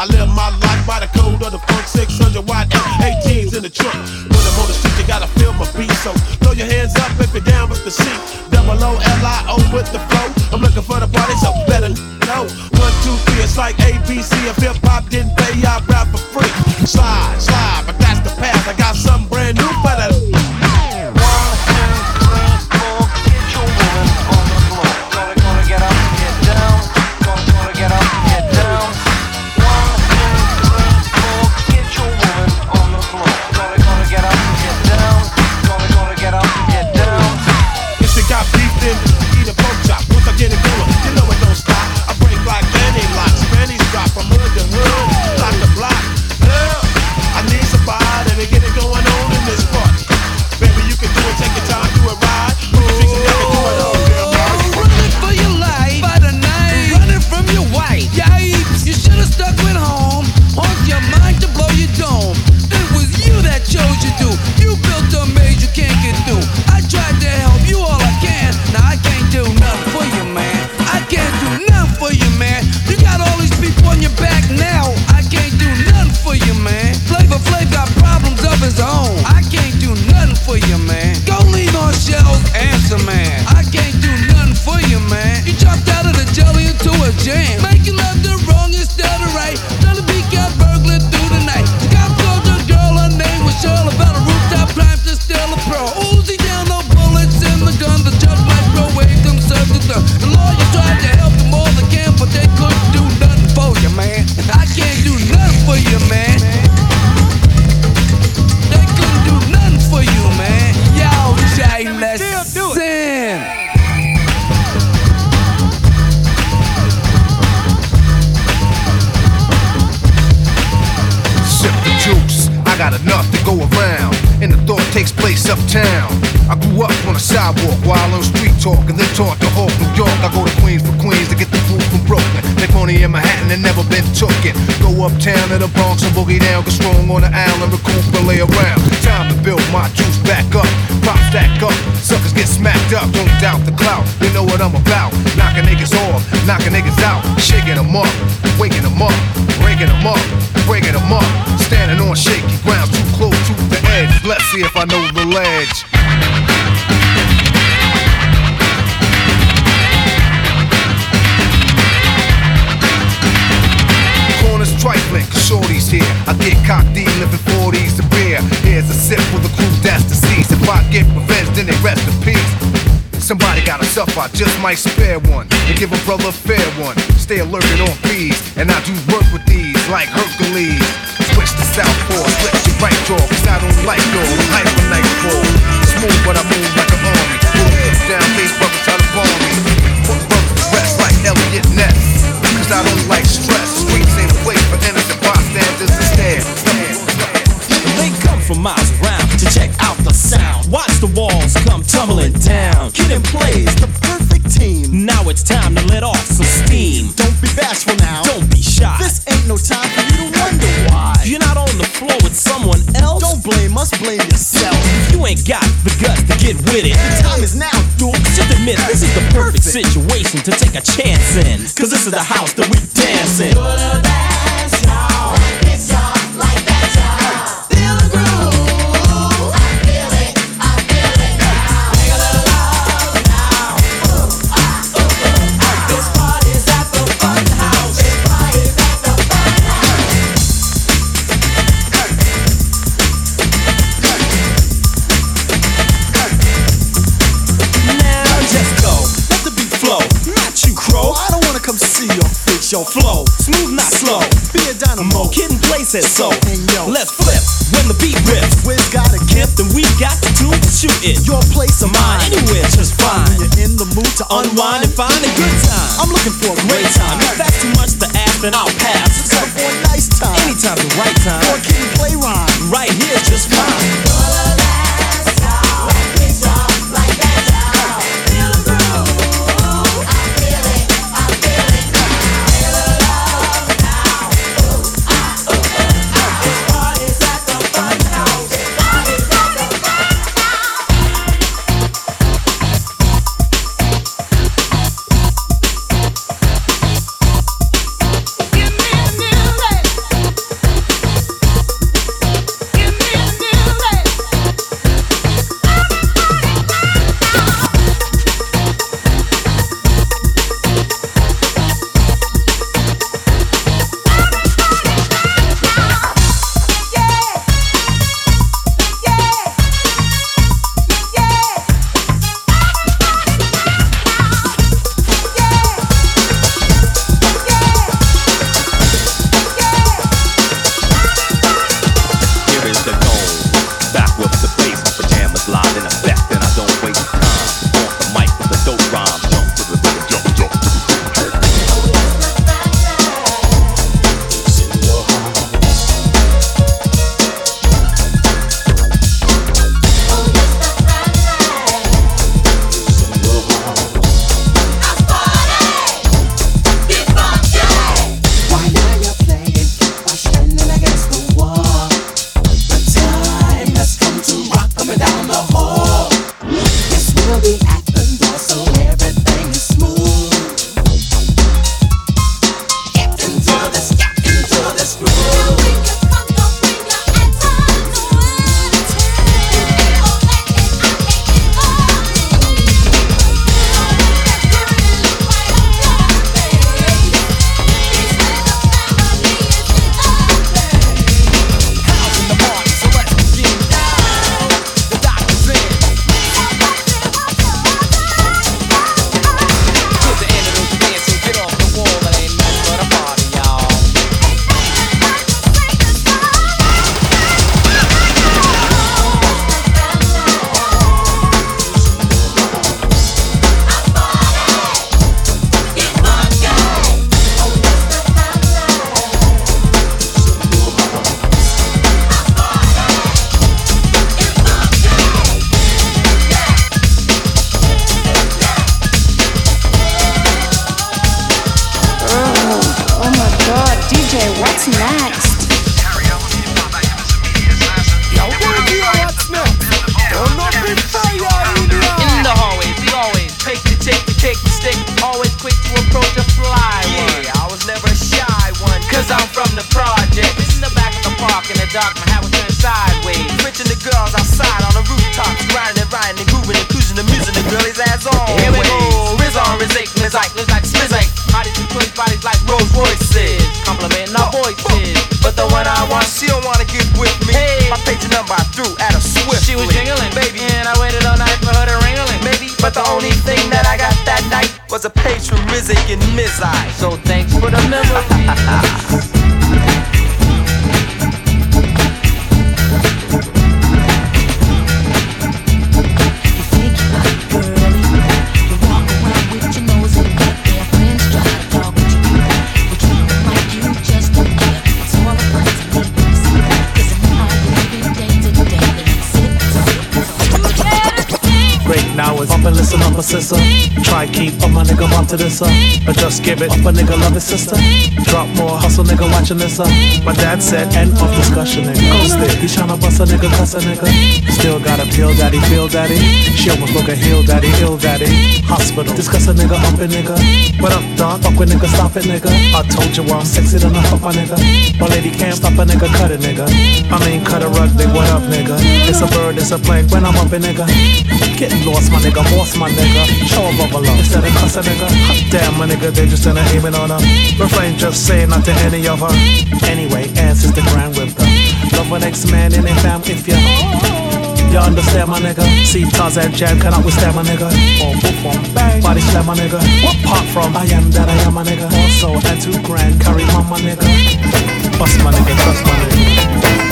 I live my life took it. Go uptown to the Bronx and boogie down, get strong on the island, recruit lay around. Time to build my juice back up, pop stack up. Suckers get smacked up, don't doubt the clout. They know what I'm about. Knocking niggas off, knocking niggas out, shaking them up, waking them up, breaking them up, breaking them up. Standing on shaky ground, too close to the edge. Let's see if I know the ledge. on is trifling, cause shorty's here. I get cocked D, living 40s to beer. Here's a sip for the crew that's deceased. If I get revenge, then they rest in peace. Somebody got a tough, I just might spare one and give a brother a fair one. Stay alert on fees, and I do work with these like Hercules. Switch to southpaw, flip to right jaw, cause I don't like you hype for nightfall. Smooth, but I move like an army. Boom, down, face buckets out of balmy. Put bugs to rest like Eliot Ness, cause I don't like stress. Sweet the walls come tumbling down. Kid 'n Play's the perfect team. Now it's time to let off some steam. Don't be bashful now. Don't be shy. This ain't no time for you to wonder why. You're not on the floor with someone else. Don't blame us, blame yourself. If you ain't got the guts to get with it, the time is now, dude. Just admit this is the perfect, situation to take a chance in. Cause this is the house that we dance in. Flow. Smooth, not slow. Be a dynamo. Kid play says so. And yo, let's flip when the beat rips. Wiz got a gift, and we got the tune to shoot it. Your place or mine, anywhere just fine. When you're in the mood to unwind and find a good time. I'm looking for a great time. If that's too much to ask, then I'll pass. It's for a nice time. Anytime's the right time. Or Kid 'n Play rhyme. Right here's just fine. So thanks for the memory. Try keep up my nigga bump to this, up. But just give it up, a nigga love his sister. Drop more hustle, nigga watching this, up. My dad said end of discussion, nigga. Ghost it, he tryna bust a nigga, cuss a nigga. Still got a pill daddy, feel daddy. She almost broke a heel daddy, ill daddy. Hospital, discuss a nigga up it, nigga. What up, dog? Fuck with nigga, stop it, nigga. I told you I'm sexy than a fuck nigga. My lady can't stop a nigga, cut a nigga. I mean, cut a rug, nigga, what up, nigga? It's a bird, it's a plane, when I'm up it, nigga. Getting lost, my nigga, boss, my nigga. Show up a bubble Instead of cuss a nigga, damn my nigga, they just ain't aiming on her. Refrain just say not to any of her. Anyway, answers the grand with her. Love an ex man in their fam if you. You understand my nigga? See Tarzan Jam cannot withstand my nigga. Boom, boom, bang. Body slam my nigga. Apart part from? I am that I am my nigga. Also, that two grand, carry on my nigga. Bust my nigga, trust my nigga.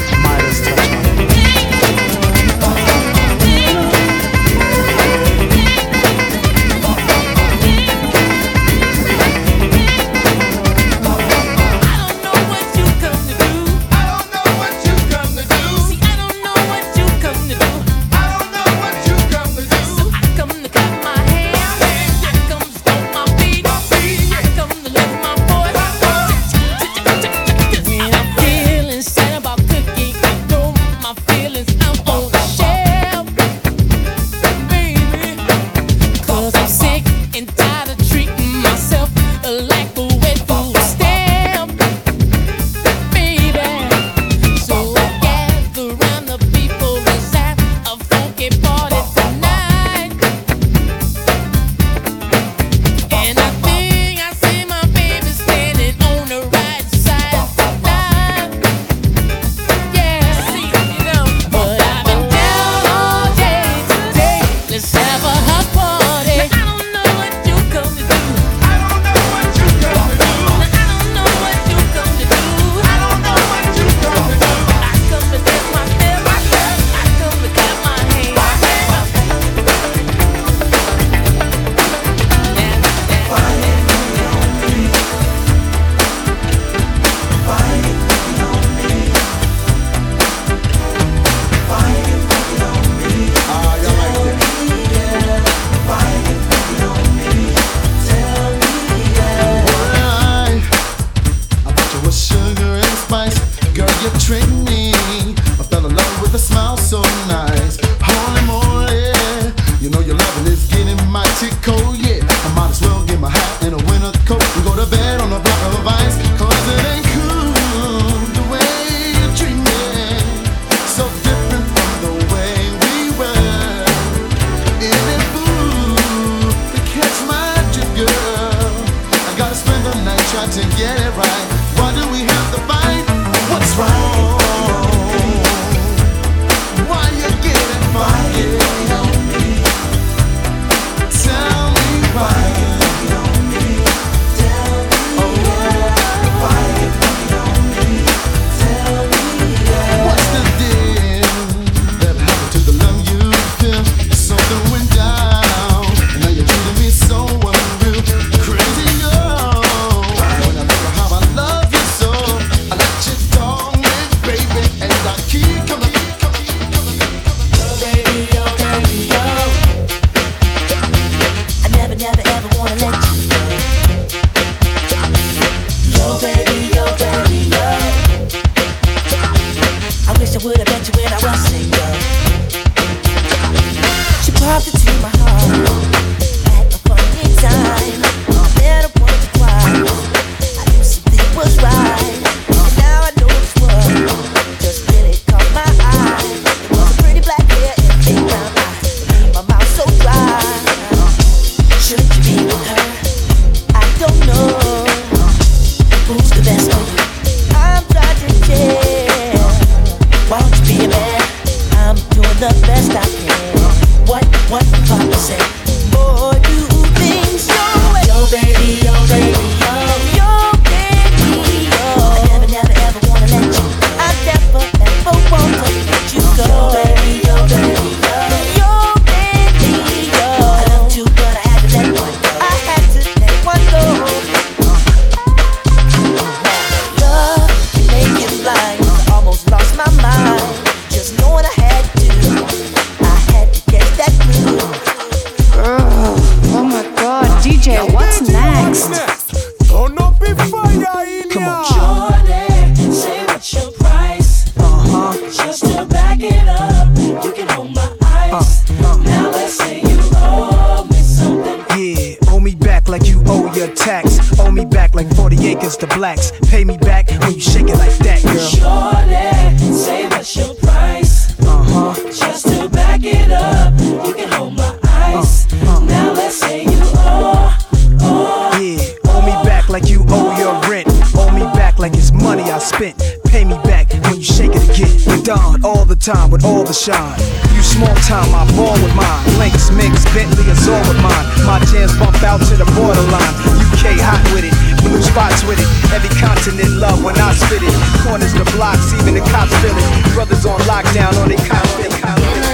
time with all the shine. You small time, I ball with mine. Links, mix, Bentley is all with mine. My jams bump out to the borderline. UK hot with it, blue spots with it. Every continent love when I spit it. Corners the blocks, even the cops feel it. Brothers on lockdown, on the cop feel it.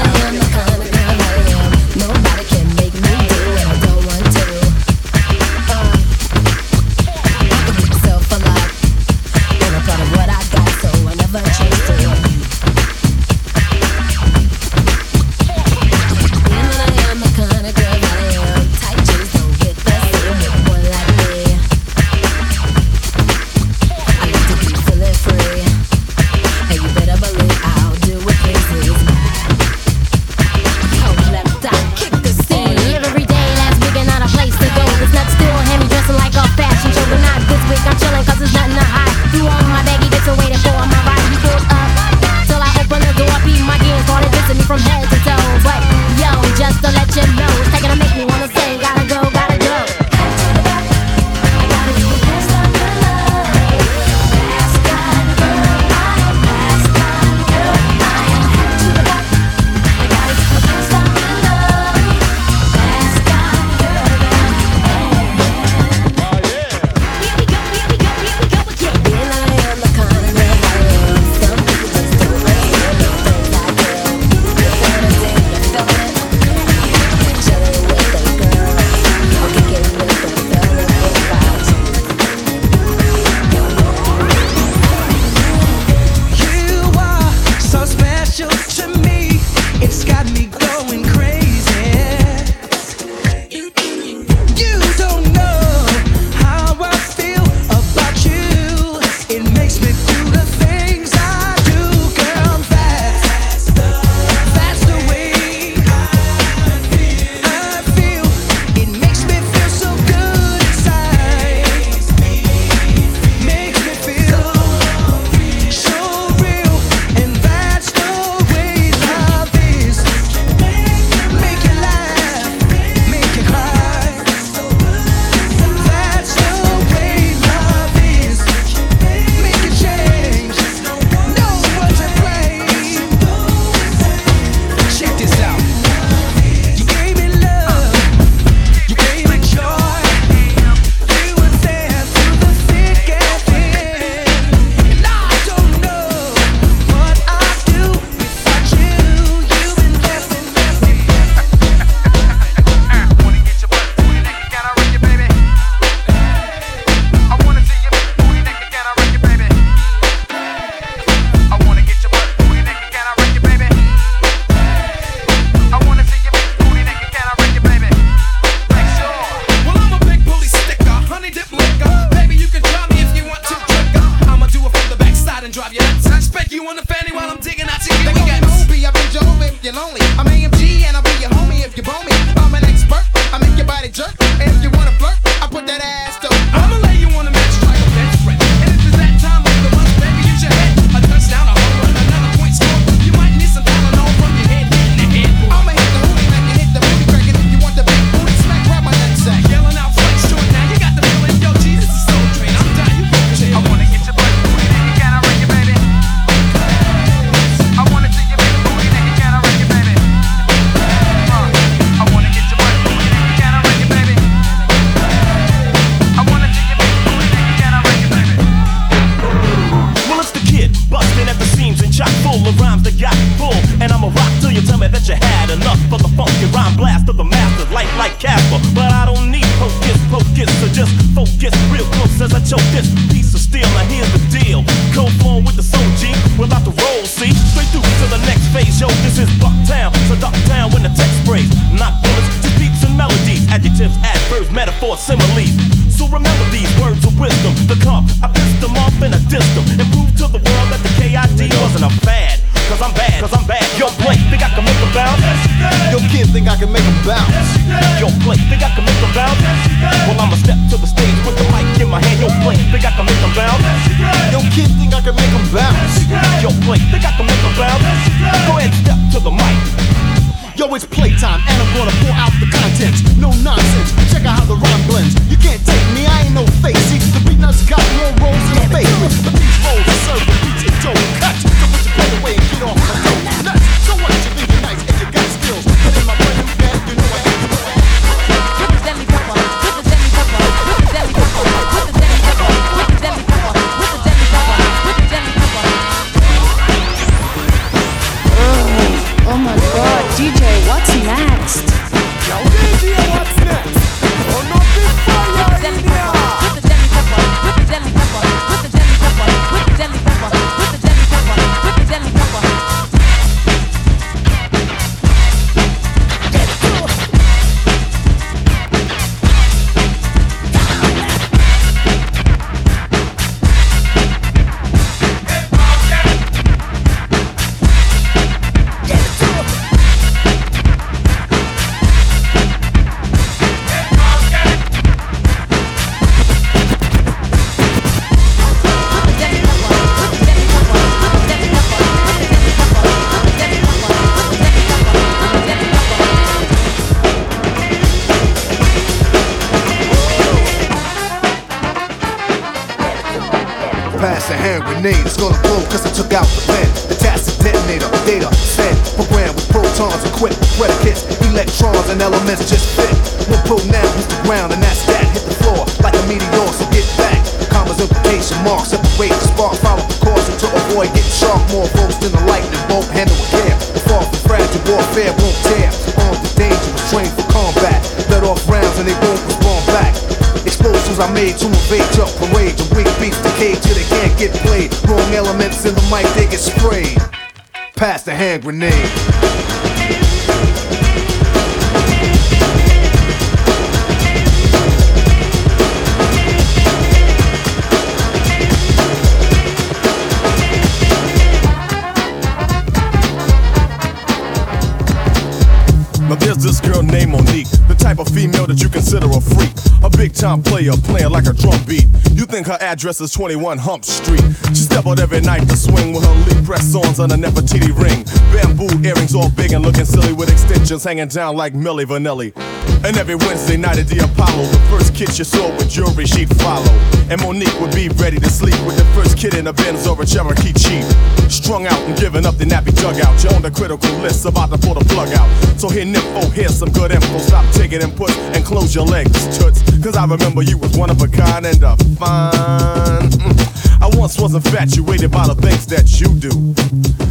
Address is 21 Hump Street. She step out every night to swing with her Lee press ons on a Nefertiti ring. Bamboo earrings all big and looking silly with extensions hanging down like Milli Vanilli. And every Wednesday night at the Apollo, the first kid she saw with jewelry she'd follow. And Monique would be ready to sleep with the first kid in a Benz or a Cherokee Jeep. Strung out and giving up the nappy dugout. You're on the critical list, about to pull the plug out. So here, nympho, here's some good info. Stop taking input and close your legs, toots. Cause I remember you was one of a kind and a fine. Mm. I once was infatuated by the things that you do.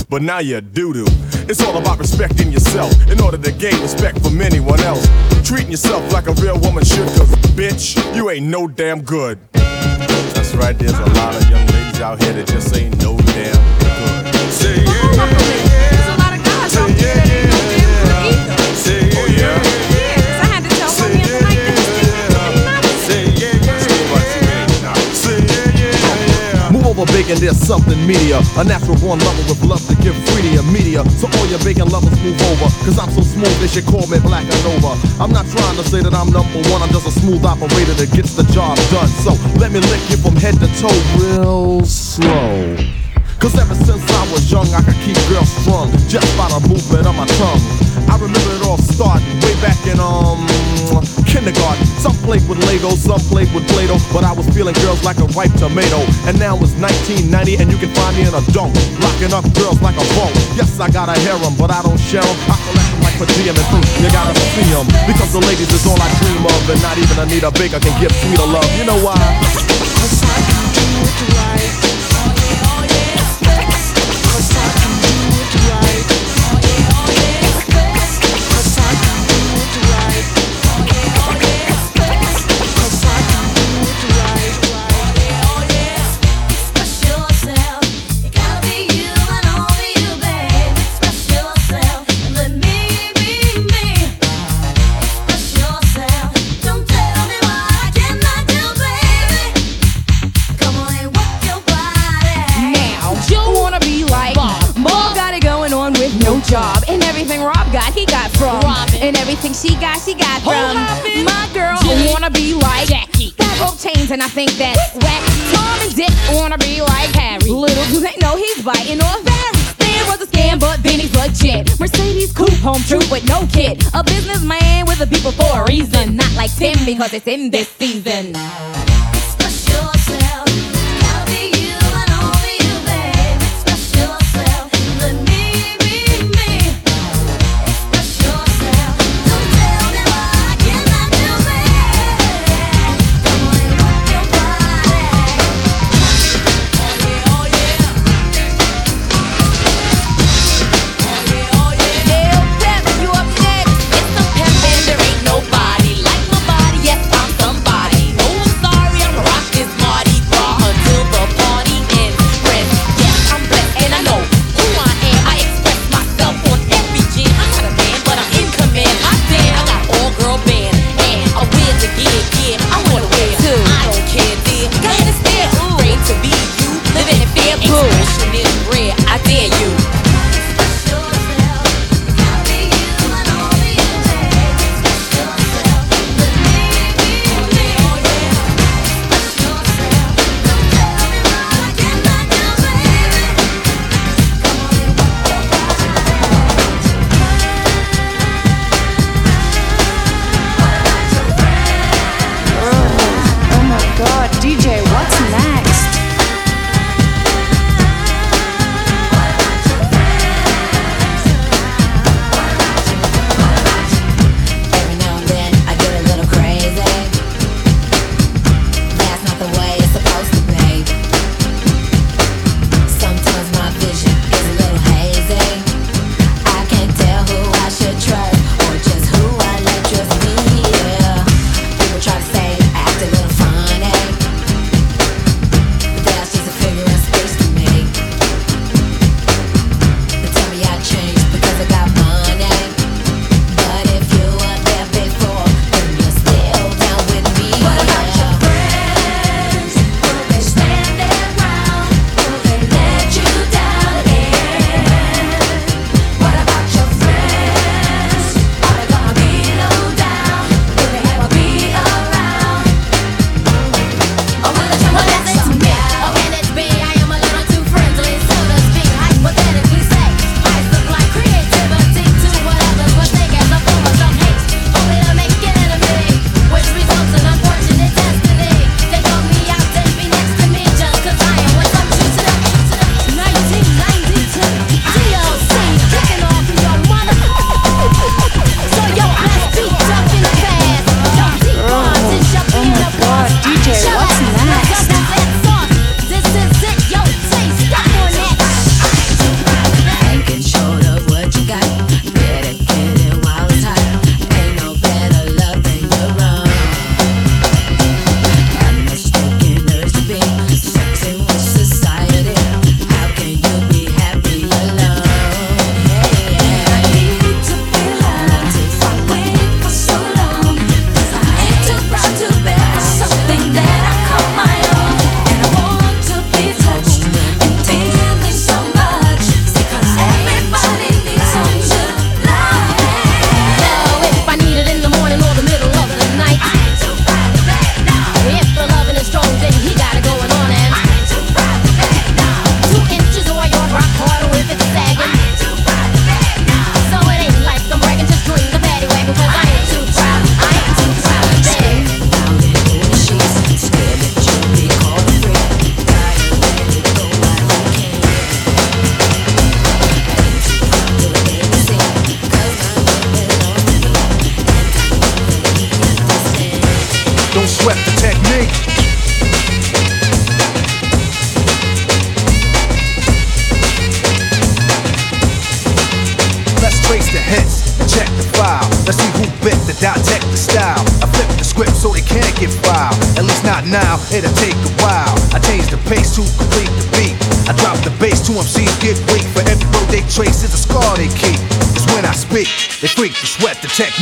But now you do do. It's all about respecting yourself in order to gain respect from anyone else. Treating yourself like a real woman should, cause bitch, you ain't no damn good. That's right, there's a lot of young ladies out here that just ain't no damn good. Say yeah. There's a lot of guys out there And there's something media. A natural born lover with love to give free to your media. So all your and lovers move over. Cause I'm so smooth they should call me Black and Nova. I'm not trying to say that I'm number one, I'm just a smooth operator that gets the job done. So let me lick you from head to toe real slow. Cause ever since I was young, I could keep girls strung just by the movement of my tongue. I remember it all starting way back in um kindergarten. Some played with Legos, some played with Play-Doh, but I was feeling girls like a ripe tomato. And now it's 1990, and you can find me in a dunk, locking up girls like a bone. Yes, I got a harem, but I don't share 'em. I collect them like per diem, and proof you gotta see 'em. Because the ladies is all I dream of, and not even Anita Baker can give sweeter love. You know why? Now, And everything she got, she got from my girl. Wanna be like Jackie. Got gold chains, and I think that's whack. Tom and Dick wanna be like Harry. Little do they know he's biting off Barry. Stan was a scam, but then he's legit. Mercedes coupe, home true with no kid. A businessman with a people for a reason. Not like Tim because it's in this season.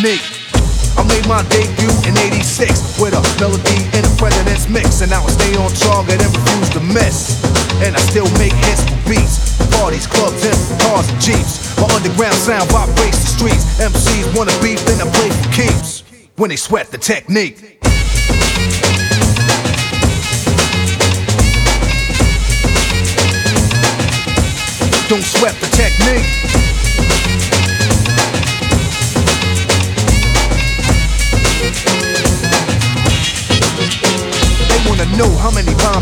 I made my debut in 86 with a melody and a president's mix. And I will stay on target and refuse to miss. And I still make hits for beats, parties, clubs, and cars and jeeps. My underground sound vibrates the streets. MCs wanna beef, then I play for keeps. When they sweat the technique.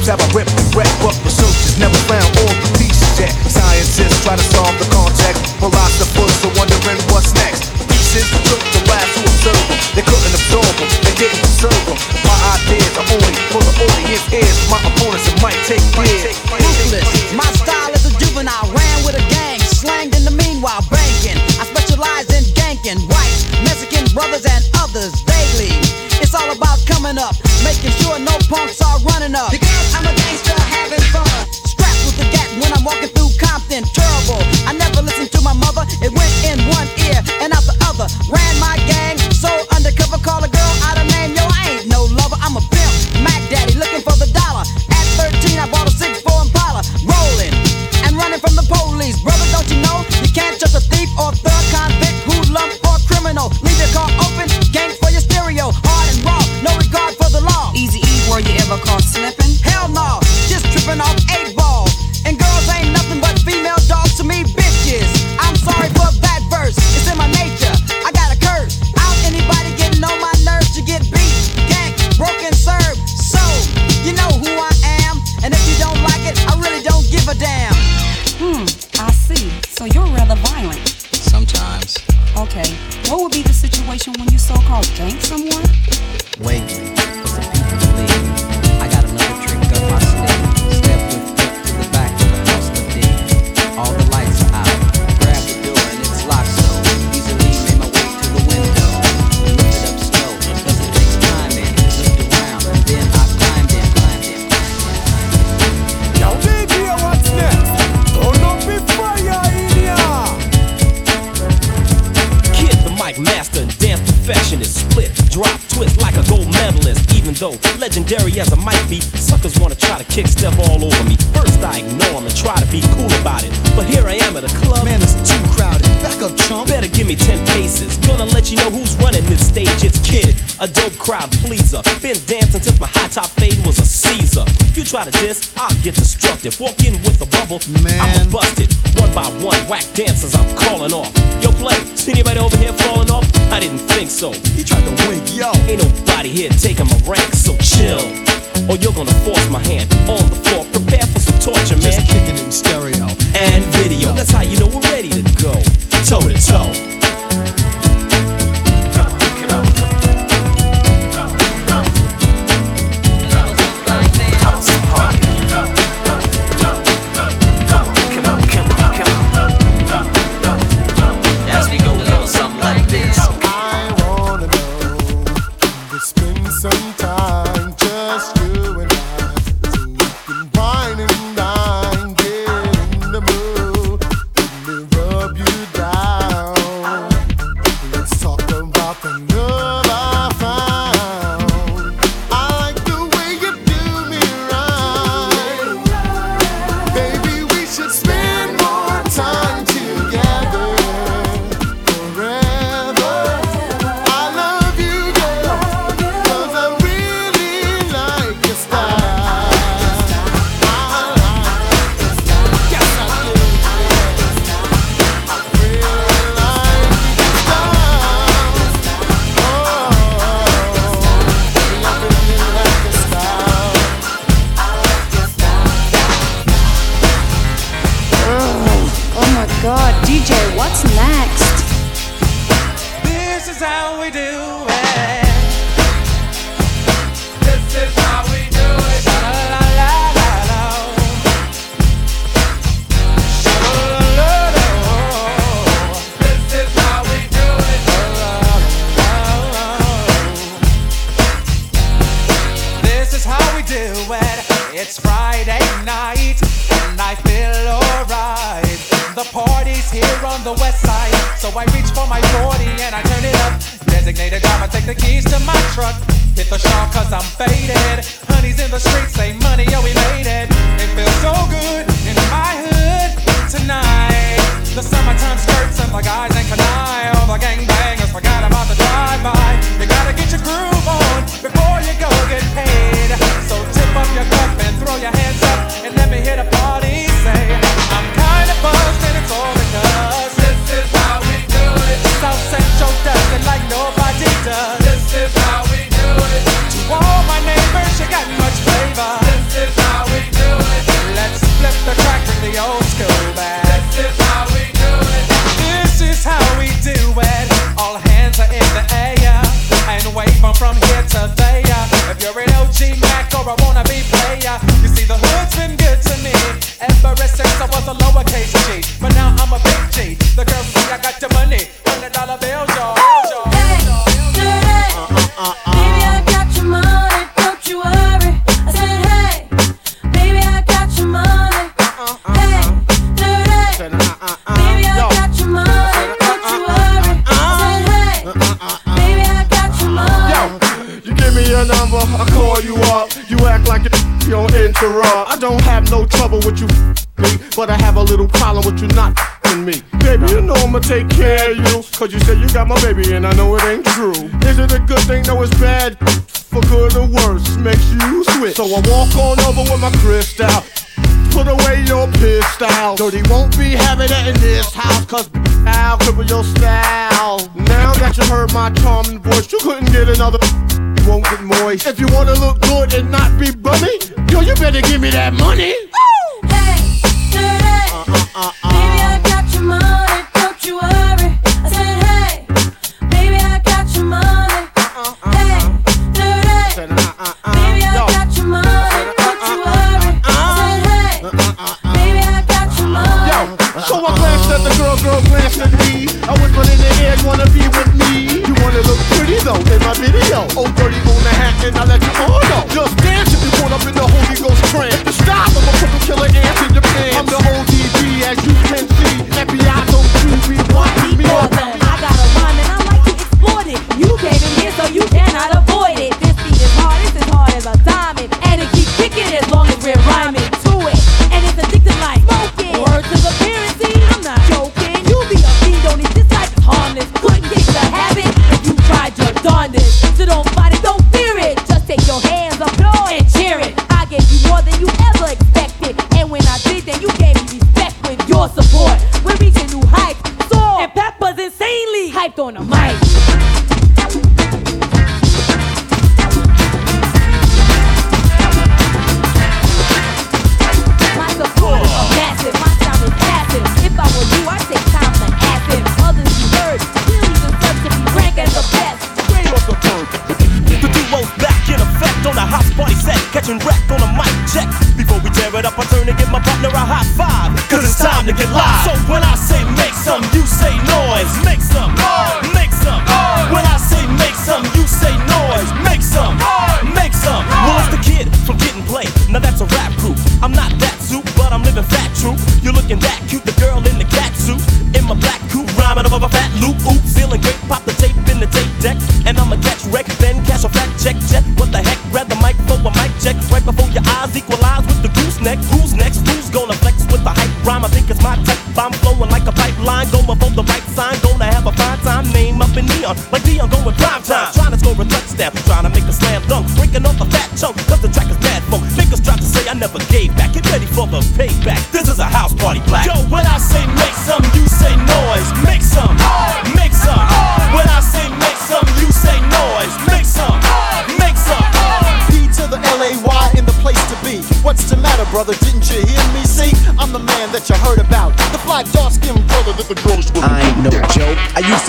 Have I rip the wreck, but researchers never found all the pieces yet. Scientists try to solve the context, philosophers are wondering what's next. Pieces took the last to observe them. They couldn't absorb them, they didn't preserve them. My ideas are only for the audience ears. My opponents, it might take years. try to diss, I'll get destructive. Walk is how we do. my video. Oh, dirty on the hat, and I let you on know. Just dance if you caught up in the Holy Ghost trance. you stop, I'm a purple killer ant in your pants. I'm the ODB, as you can see. FBI don't you be one. Me on. I got a rhyme and I like to exploit it. You came in here, so you cannot avoid it. This beat is hard, it's as hard as a diamond, and it keeps kicking as long as we're rhyming.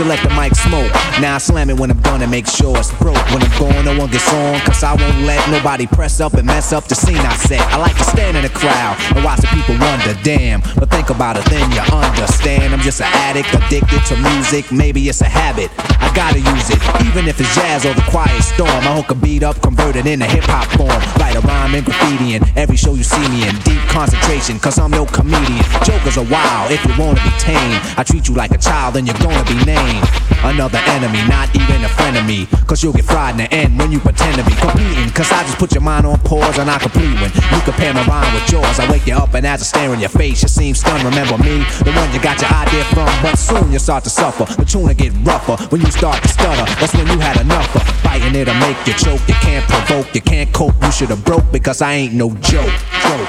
To let the mic smoke. Now I slam it when I'm done and make sure it's broke. When I'm gone, no one gets on. Cause I won't let nobody press up and mess up the scene I set. I like to stand in the crowd and watch the people wonder, damn. But think about it, then you understand. I'm just an addict, addicted to music. Maybe it's a habit. I gotta use it, even if it's jazz or the quiet storm. I hook a beat up, convert it into hip hop form. Write a rhyme and graffiti in every show you see me in. Deep concentration, cause I'm no comedian. Jokers are wild if you wanna be tame. I treat you like a child, then you're gonna be named. Another enemy, not even a friend of me. Cause you'll get fried in the end when you pretend to be competing. Cause I just put your mind on pause and I complete when you compare my rhyme with yours. I wake you up and as I stare in your face, you seem stunned. Remember me, the one you got your idea from. But soon you start to suffer. The tune will get rougher when you start to stutter. That's when you had enough of fighting it'll make you choke. You can't provoke, you can't cope. You should have broke because I ain't no joke. joke.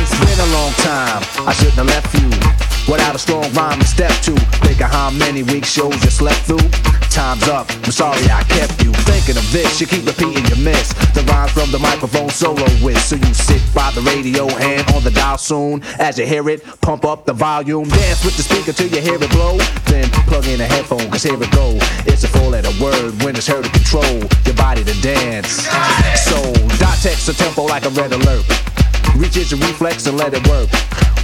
It's been a long time. I shouldn't have left you without a strong rhyme to step to. How many week shows you slept through. Time's up. I'm sorry I kept you thinking of this. You keep repeating your miss. The rhymes from the microphone solo with. So you sit by the radio, and on the dial soon. As you hear it, pump up the volume. Dance with the speaker till you hear it blow. Then plug in a headphone, cause here it go. It's a four letter word when it's heard to control your body to dance. So, dot text a tempo like a red alert. Reach it your reflex and let it work.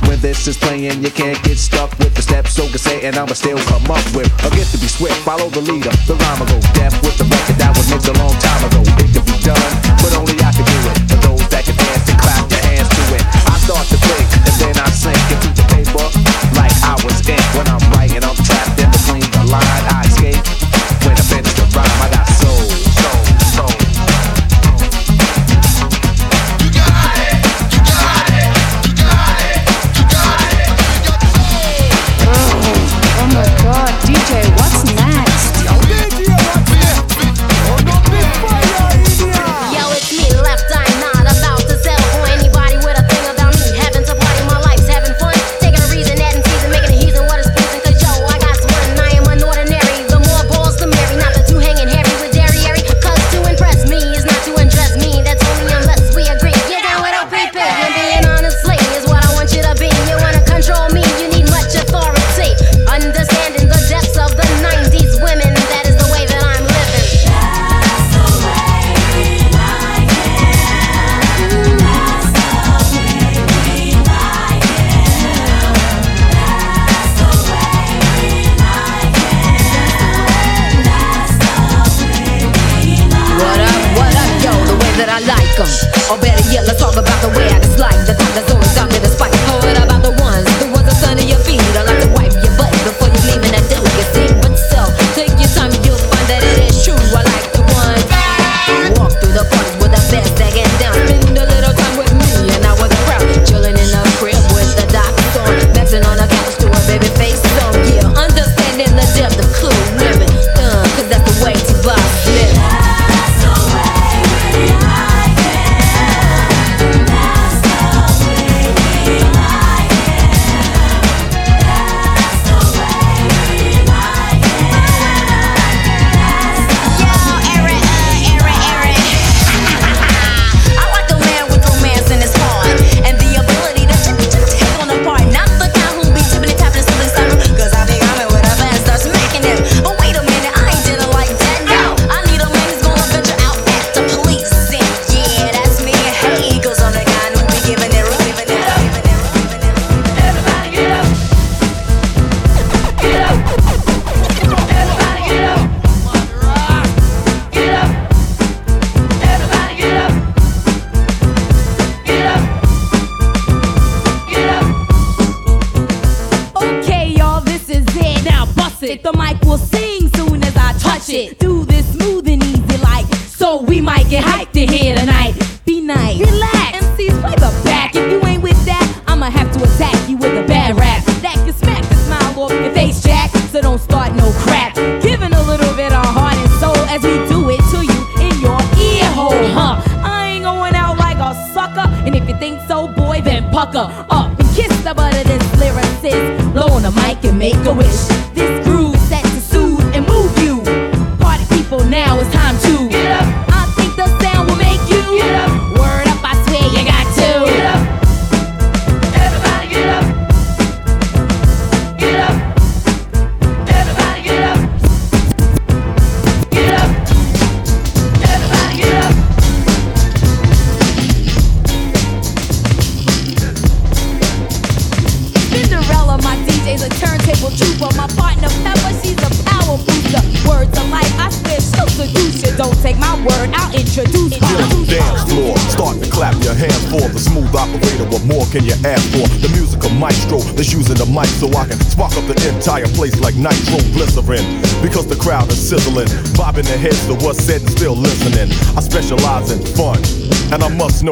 When this is playing, you can't get stuck with the steps. So can say, and I'ma still come up with a gift to be swift. Follow the leader, the rhyme will go deaf with the record that was mixed a long time ago. It could be done, but only I can do it. For those that can dance and clap their hands to it. I start to think, and then I sink into the paper like I was ink. When I'm writing, I'm trapped in between the line. I escape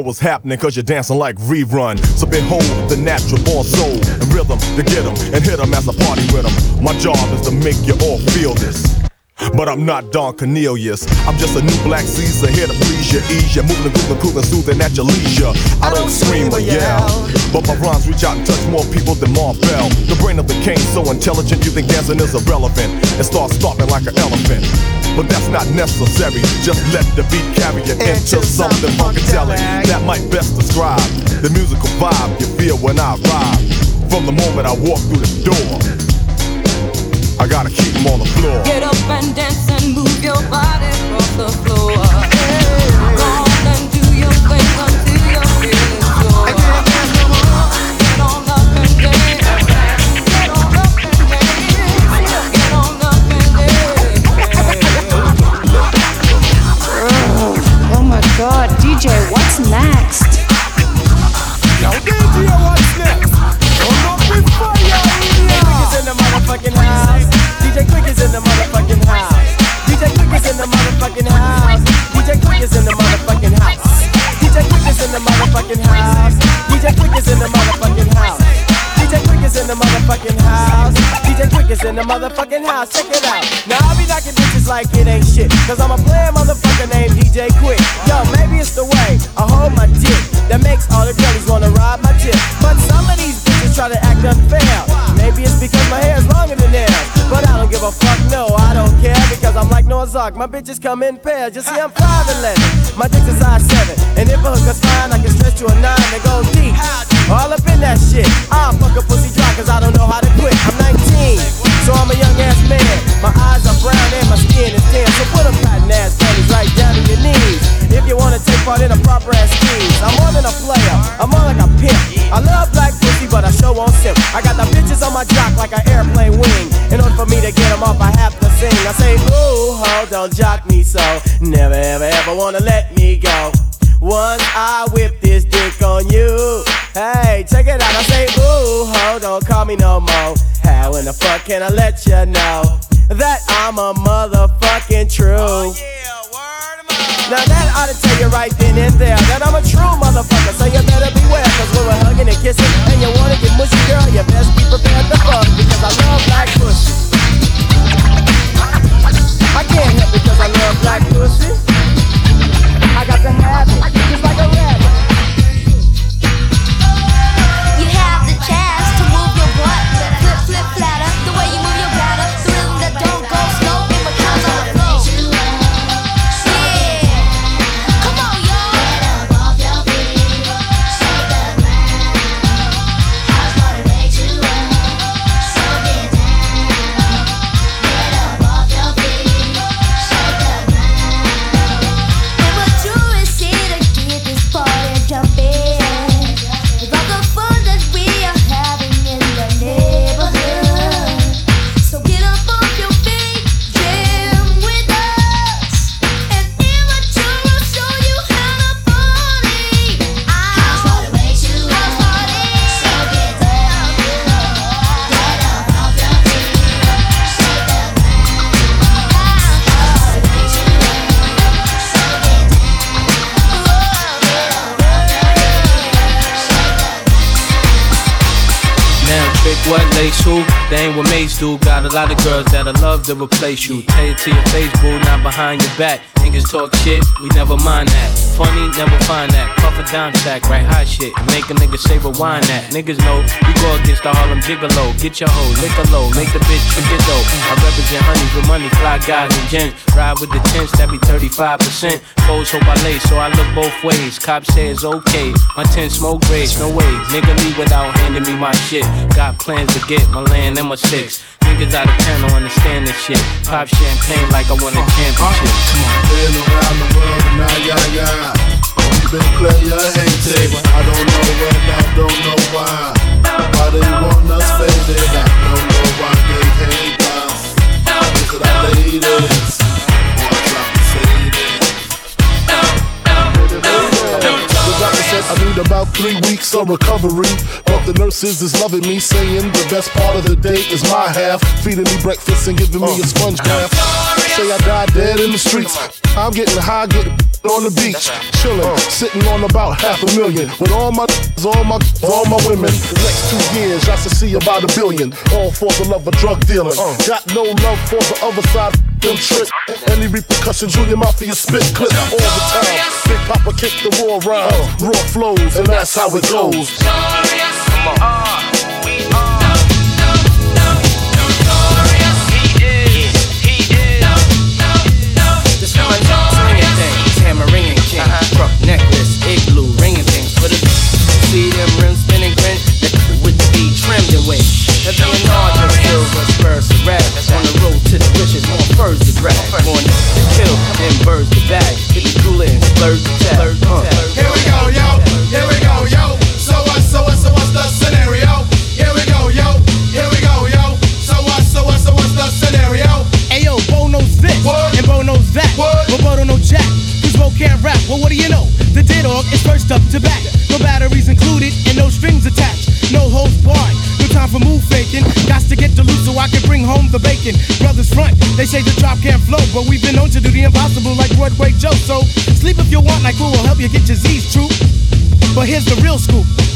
what's happening because you're dancing like rerun. So behold the natural born soul and rhythm to get get 'em and hit hit 'em as I party with. My job is to make you all feel this. But I'm not Don Cornelius. I'm just a new black Caesar here to please you, ease you, moving, grooving, cool, and soothing at your leisure. I don't scream or yell, but my rhymes reach out and touch more people than Ma Bell. The brain of the king so intelligent, you think dancing is irrelevant and start stomping like an elephant. But that's not necessary. Just let the beat carry you into something funkadelic that might best describe the musical vibe you feel when I arrive. From the moment I walk through the door, I gotta keep keep 'em on the floor. Get up and dance and move your body off the floor. Go what's next? Yo, DJ, what's next? Hold up with fire in. Quik is in the motherfucking house. DJ Quik is in the motherfucking house. DJ Quik is in the motherfucking house. DJ Quik is in the motherfucking house. DJ Quik is in the motherfucking house. DJ Quik is in the motherfucking house. DJ Quik is in the motherfucking house. DJ Quik is in the motherfucking house. Check it out. Now I be knocking bitches like it ain't shit. Cause I'm a player motherfucker named DJ Quik. Yo, maybe it's the way I hold my dick that makes all the girlies wanna ride my dick. But some of these bitches try to act unfair. Maybe it's because my hair is longer than theirs. But I don't give a fuck, no, I don't care. Because I'm like Noah's Ark, my bitches come in pairs. You see, I'm 5'11. My dick's a size 7. And if a hooker's fine, I can stretch to a 9 and go deep. All up in that shit. I'll fuck a pussy dry cause I don't know how to quit. I'm 19, so I'm a young ass man. My eyes are brown and my skin is tan. So put them cotton ass panties right down to your knees. If you wanna take part in a proper ass scheme. I'm more than a player, I'm more like a pimp. I love black pussy, but I show won't simp. I got the bitches on my jock like an airplane wing. In order for me to get them off, I have to sing. I say, ooh, ho, don't jock me so. Never, ever, ever wanna let me go. Once I whip this dick on you. Hey, check it out. I say, ooh, ho, don't call me no more. How in the fuck can I let you know that I'm a motherfucking true? Now that ought to tell you right then and there that I'm a true motherfucker, so you better beware. Cause when we're hugging and kissing and you wanna get mushy, girl, you best be prepared to fuck because I love black pussy. I can't help it because I love black pussy. I got to have it, just like a rabbit. Do. Got a lot of girls that'll love to replace you. Tell it to your face, boo, not behind your back. Niggas talk shit, we never mind that. Funny, never find that. Puff a dime stack, right hot shit. Make a nigga say rewind that. Niggas know we go against the Harlem Gigolo. Get your hoe, lick a low, make the bitch it though. I represent honeys with money, fly guys and gents. Ride with the tents, that be 35%. Foes hope I lay, so I look both ways. Cops say it's okay. My tent smoke grades, no way. Nigga leave without handing me my shit. Got plans to get my land and my six. Niggas out of town don't understand this shit. Pop champagne like I won a championship. Been around the world, and now yeah. Only been hated. I don't know when, I don't know why. Why they want us faded? I don't know why they hate us. Look at our ladies. Said I need about three weeks of recovery. But the nurses is loving me, saying the best part of the day is my half. Feeding me breakfast and giving me a sponge bath. Say I died dead in the streets. I'm getting high, getting on the beach, chilling, sitting on about half a million with all my, all my, all my women. The next two years, I should see about a billion. All for the love of drug dealing. Got no love for the other side. Them trick. Any repercussions, Junior Mafia spit clip all the time. Big Papa kick the raw rhymes, raw flows, and that's how it goes. Come on. Swinging truck necklace, igloo, ringing things for the see them rims spinning grin the trimmed and larger silver spurs to on the road to the more to to kill, birds to bag, hit the cooler and splurge the tab. Up to back. No batteries included and no strings attached. No holds barred. No time for move faking. Got to get to loot so I can bring home the bacon. Brothers front, they say the drop can't flow, but we've been known to do the impossible like Broadway Joe. So sleep if you want, like we will help you get your Z's true. But here's the real scoop.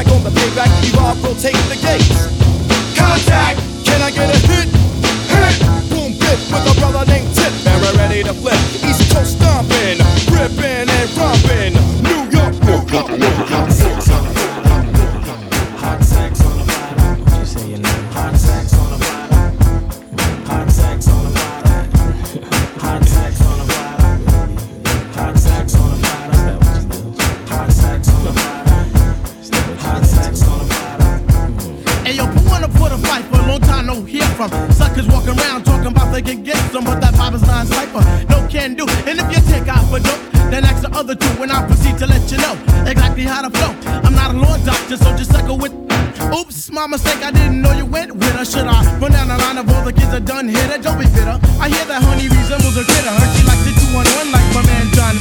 Lay on the payback, rotate the gates. Contact. Can I get a hit? Hit. Boom, bit with a brother named Tip. And we're ready to flip. East Coast stomping, ripping and romping. New York, New York, New York. The two when I proceed to let you know exactly how to flow. I'm not a law doctor, so just suckle with. Oops, my mistake, I didn't know you went with her. Should I run down the line of all the kids that done hit her? Don't be bitter. I hear that honey resembles a critter. Heard she likes it two on one like my man John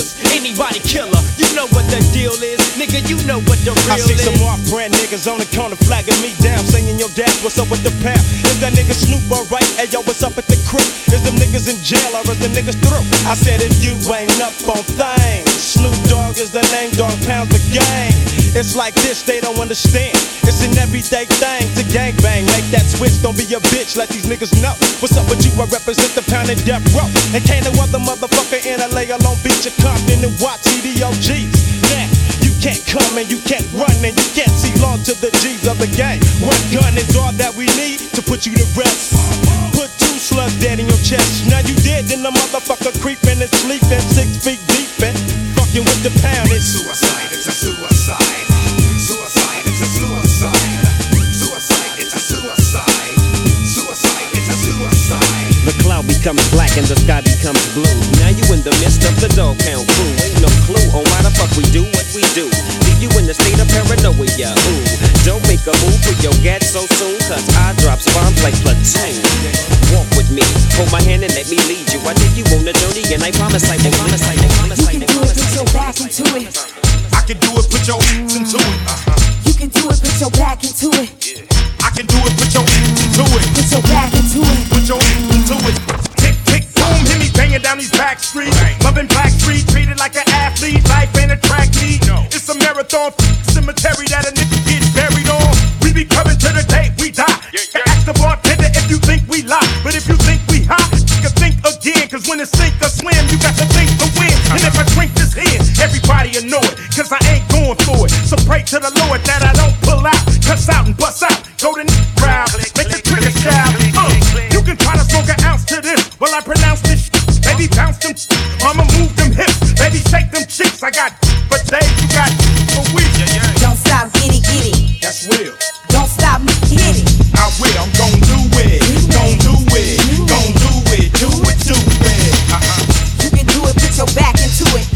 niggas. Anybody killer, you know what the deal is. Nigga, you know what the real is. I see is. some off brand niggas on the corner flagging me down, saying, Yo, dad, what's up with the pound? Is that nigga Snoop alright? Hey, yo, what's up at the crib? Is them niggas in jail or is the niggas through? I said, if you ain't up on things, Snoop Dogg is the name, dog pounds the gang. It's like this, they don't understand. It's an everyday thing to gangbang. Make that switch, don't be a bitch, let these niggas know. What's up with you? I represent the pound and death row. And can't no other motherfucker in LA alone beat your Compton and watch EDOGs. Now, you can't come and you can't run and you can't see long to the G's of the game. One gun is all that we need to put you to rest. Put two slugs dead in your chest. Now you dead, then the motherfucker creeping and sleeping six feet deep and fucking with the pound. It's Suicide, it's a. Suicide, becomes black and the sky becomes blue. Now you in the midst of the dog pound crew. Ain't no clue on why the fuck we do what we do. Leave you in the state of paranoia. Ooh, don't make a move with your gat so soon, cause I drops bombs like platoon. Walk with me, hold my hand and let me lead you. I take you on a journey and I promise I won't promise I won't promise I won't promise Put your back into it. I can do it, put your eats into it. Uh-huh. You can do it. Put your back into it. I can do it, put your eats into it. Put your back into it. Put your eats into it. Banging down these back streets. Loving Black Street, treated like an athlete. Life ain't a track meet. It's a marathon cemetery that a nigga gets buried on. We be coming to the day we die. Ask the bartender if you think we lie. But if you think we hot, you can think again. Cause when it's sink or swim, you got to think to win. And if I drink this in, everybody it. Cause I ain't going for it. So pray to the Lord that I don't pull out. Cuss out and bust out. Go to the crowd. Make the trigger shout. Uh, you can try to smoke an ounce to this. While I pronounce this shit. Baby, bounce them. I'ma move them hips. Baby, shake them cheeks. I got for days. You got for weeks. Don't stop, get it, get it. That's real. Don't stop, hit it. I will. I'm gon' do it. Gon' do it. Gon' do it. Do it. Do it. Uh-huh. You can do it. Put your back into it.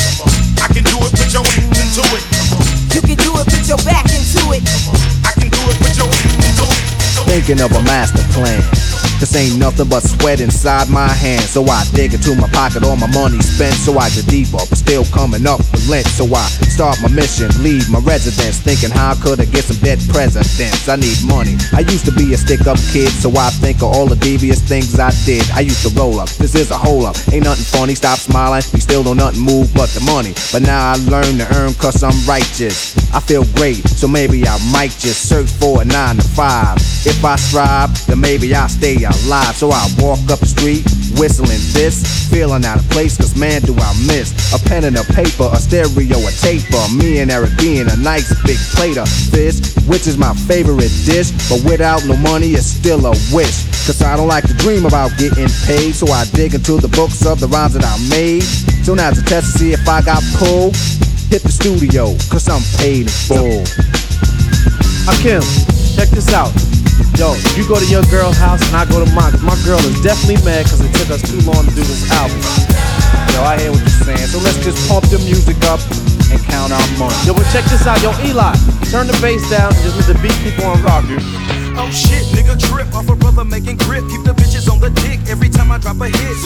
I can do it. Put your hands into it. You can do it. Put your back into it. I can do it. Put your hands into it. Thinking of a master plan. This ain't nothing but sweat inside my hands. So I dig into my pocket, all my money spent. So I get deeper, but still coming up with lint. So I start my mission, leave my residence. Thinking how could I get some dead presidents? I need money. I used to be a stick up kid, so I think of all the devious things I did. I used to roll up, this is a hole up. Ain't nothing funny, stop smiling. We still don't nothing move but the money. But now I learn to earn cause I'm righteous. I feel great, so maybe I might just search for a nine to five. If I strive, then maybe I'll stay alive. So I walk up the street, whistling this, feeling out of place, cause man, do I miss a pen and a paper, a stereo, a taper. Me and Eric B and a nice big plate of fish, which is my favorite dish. But without no money, it's still a wish. Cause I don't like to dream about getting paid, so I dig into the books of the rhymes that I made. So now to test to see if I got pulled, hit the studio, cause I'm paid in full. Rakim, check this out. Yo, you go to your girl's house and I go to mine. my girl is definitely mad because it took us too long to do this album. Yo, I hear what you're saying, so let's just pump the music up and count our money. Yo, but check this out. Yo, Eli, turn the bass down and just let the beat keep on rocking. Oh shit, nigga trip off a brother making grip. Keep the bitches on the dick every time I drop a hit.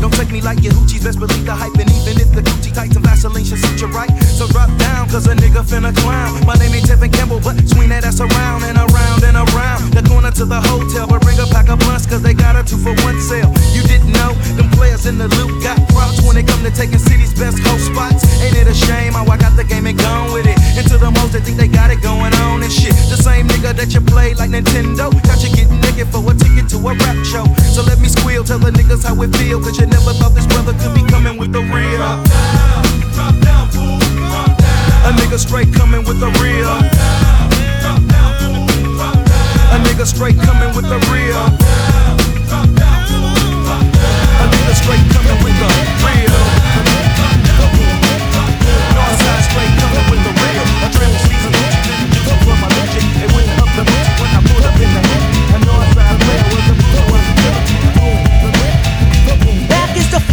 Don't take me like your hoochies, best believe the hype. And even if the coochie tight and Vaseline should suit you right. So drop down, cause a nigga finna clown. My name ain't Tevin Campbell, but swing that ass around and around and around. The corner to the hotel, but bring a pack of blunts, cause they got a two for one sale. You didn't know, them players in the loop got props when they come to taking city's best host spots. Ain't it a shame how I got the game and gone with it? And to the most, they think they got it going on and shit. The same nigga that you play like Nintendo. Got you getting naked for a ticket to a rap show. So let me squeal, tell the niggas how it feel. Cause you never thought this brother could be coming with the real. Drop down, drop down, boom, a nigga straight coming with the real. Drop down, drop down, fool, drop down. A nigga straight coming with the real. A nigga straight coming with the real. Northside straight coming with the real. A triple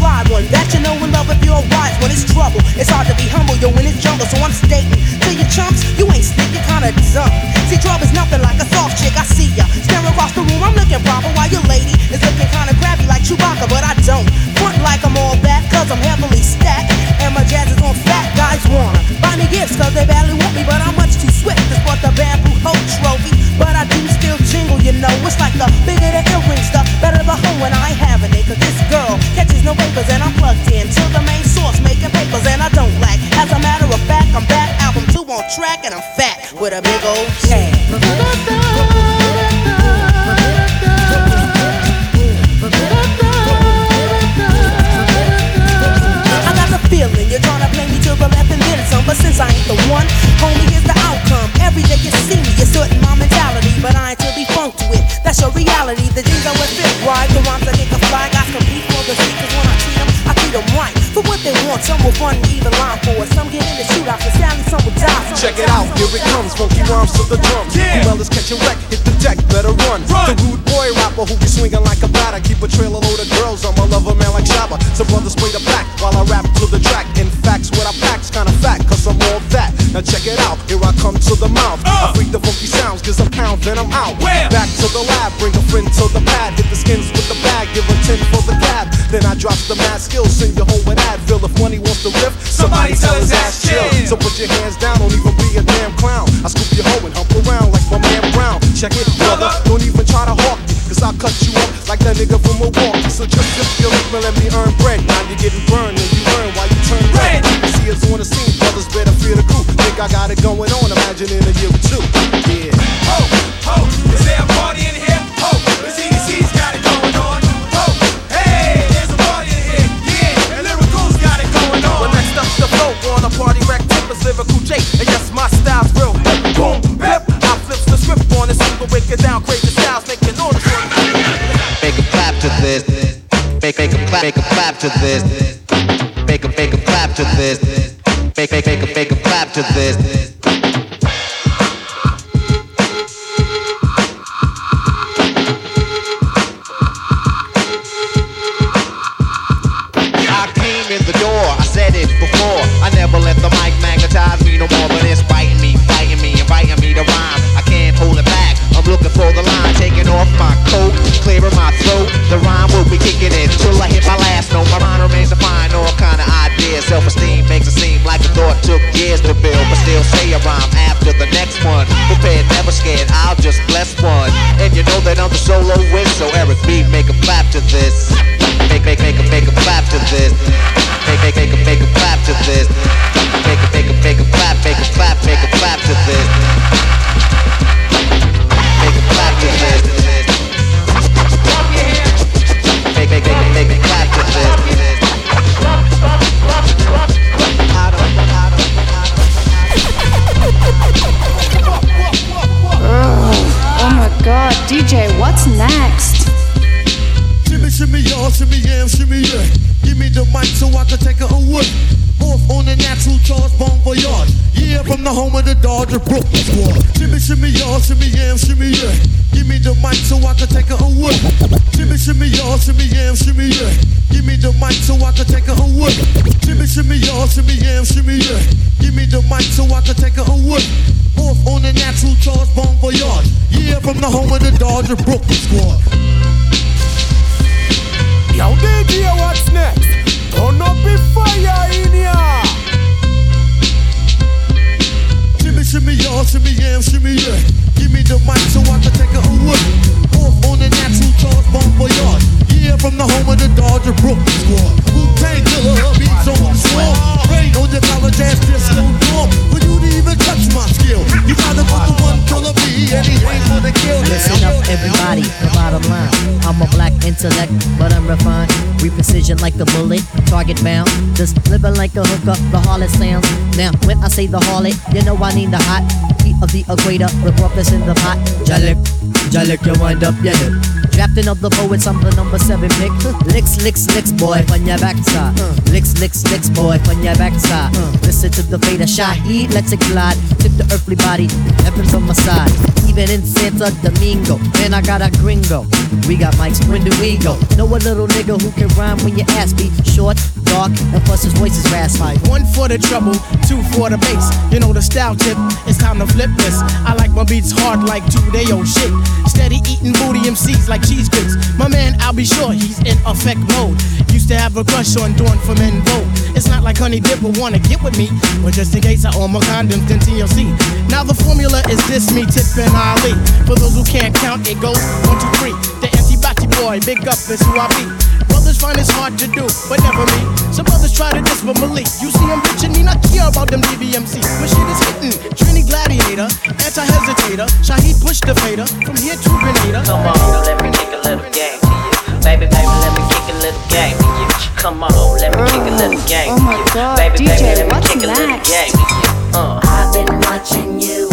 One that you know and love if you're wise when it's trouble. It's hard to be humble, yo, when it's jungle. So I'm stating to your chumps, you ain't slick, you kinda dumb. See, trouble's nothing like a soft chick. I see ya staring across the room. I'm looking proper while your lady is looking kinda crabby like Chewbacca, but I don't front like I'm all that, cause I'm heavily stacked. And my jazz is on fat guys wanna buy me gifts, cause they badly want me, but I'm much too swift to sport the bamboo hoe trophy. But I do still jingle, you know. It's like the bigger the earrings, the better the hoe when I ain't having. Cause this girl catches no papers and I'm plugged in to the main source making papers and I don't lack. As a matter of fact, I'm back album two on track, and I'm fat with a big old tab. Feeling you're trying to play me to the left and then some, but since I ain't the one, homie, here's the outcome. Every day you see me, you're certain my mentality, but I ain't to be funked with. That's your reality. The jeans I wear fit right, the rhymes I For what they want, some will and even line for it. Some get in the shootout, for Sally, some will die. some Check it out, here it comes, funky rhymes to the drum. Yeah. Well, catch a wreck, hit the deck, better run. The rude boy rapper who be swinging like a batter, keep a trailer load of girls. I'm a lover man like Shabba. So brothers spray the back while I rap to the track. In facts, what I pack's kinda fat, cause I'm all. Now check it out, here I come to the mouth. I uh. freak the funky sounds, cause I'm pound, then I'm out. Where? Back to the lab, bring a friend to the pad. Hit the skins with the bag, give a 10 for the cab. Then I drop the mad skills, send you home with Advil. If money wants to riff, somebody tell his ass chill. So put your hands down, don't even be a damn clown. I scoop your hoe and hump around like my man Brown. Check it, brother, don't even try to hawk me, cause I'll cut you up like that nigga from Milwaukee. So just if you leave me, let me earn bread. Now you're getting burned and you learn why you turn red. You see us on the scene, brothers Think I got it going on, imagine in a year or two. Yeah. Ho, ho, is there a party in here? Ho, the CDC's got it going on. Ho, hey, there's a party in here. Yeah, and Lyrical's got it going on. Well, next up the flow on a party wreck tip is lyrical J. And yes, my style's real. Boom, pep. I flips the script on this single, break it down, crazy styles, making all the Make a clap to this. Make make a clap, make a clap to this. Make a make a clap to this. Make make make a make a clap to this. I came in the door, I said it before. I never let the mic magnetize me no more, but it's biting me, fighting me, inviting me to rhyme. I can't hold it back. I'm looking for the line, taking off my coat, clearing my Self-esteem makes it seem like the thought took years to build, but still say a rhyme after the next one. Prepared, never scared. I'll just bless one, and you know that I'm the solo win. So Eric B, make a clap to this. Make make make a make a clap to this. Make make make a make a clap to this. Make make a make a clap, make a clap, make a clap to this. Make a clap to this. Make make make make a clap to this. God, DJ, what's next? Shimmy, shimmy, y'all, shimmy, yam, shimmy, yeah. Give me the mic so I can take it away. Off on the natural charge, bon voyage. Yeah, from the home of the Dodger Brooklyn squad. Shimmy, shimmy, y'all, shimmy, yam, shimmy, yeah. Give me the mic so I can take it away. Shimmy, shimmy, y'all, shimmy, yam, shimmy, yeah. Give me the mic so I can take it away. Shimmy, shimmy, y'all, shimmy, yam, shimmy, yeah. Give me the mic so I can take it away. Off on the natural charge, bon voyage. Yeah, from the home of the Dodger Brooklyn squad. Yo, DJ, what's next? Turn up the fire in ya. Shimmy, shimmy, y'all, shimmy, yam, shimmy, yeah. Give me the mic so I can take it away. Off on the natural charge, bon voyage. Yeah, from the home of the Dodger Brooklyn squad. Wu-Tang Killer, beats on the swarm. Rain on your college ass disco dorm. For you to even touch my skill, you gotta put the one killer B and he ain't for the kill. Listen up, everybody. The bottom line. I'm a black intellect, but I'm refined. With precision like a bullet, target bound. Just living like a hooker, the harlot sounds. Now, when I say the harlot, you know I need the hot heat of the equator. The brothers in the pot. Jalik, Jalik, you wind up your hip. Drafting of the poets, I'm the number seven pick. Licks, licks, licks, boy, on your backside. Licks, licks, licks, boy, on your backside. Listen to the fate of Shaheed, let's it glide. Tip the earthly body, heaven's on my side. Even in Santo Domingo, man, I got a gringo. We got mics, when do we go? Know a little nigga who can rhyme when your ass be short, dark, and plus his voice is raspy. One for the trouble, two for the bass. You know the style tip, it's time to flip this. I like my beats hard like two day old shit. Steady eating booty MCs like cheese grits. My man, I'll be sure he's in effect mode. Used to have a crush on Dawn from En Vogue. It's not like Honey Dip will wanna get with me, but just in case I own my condoms, then TLC. Now the formula is this: me, Tip, and Ali. For those who can't count, it goes one, two, three. The anti-bati boy, big up is who I be others find it's hard to do, but never me. Some others try to diss, but Malik, you see him bitching me, not care about them DBMC. When shit is hitting, Trini Gladiator, anti-hesitator, Shaheed push the fader, from here to Grenada. Come on, let me kick a little game to you. Baby, baby, let me kick a little game to you. Come on, let me kick a little game to you. Baby, baby, let me kick a little game to you. Uh. I've been watching you.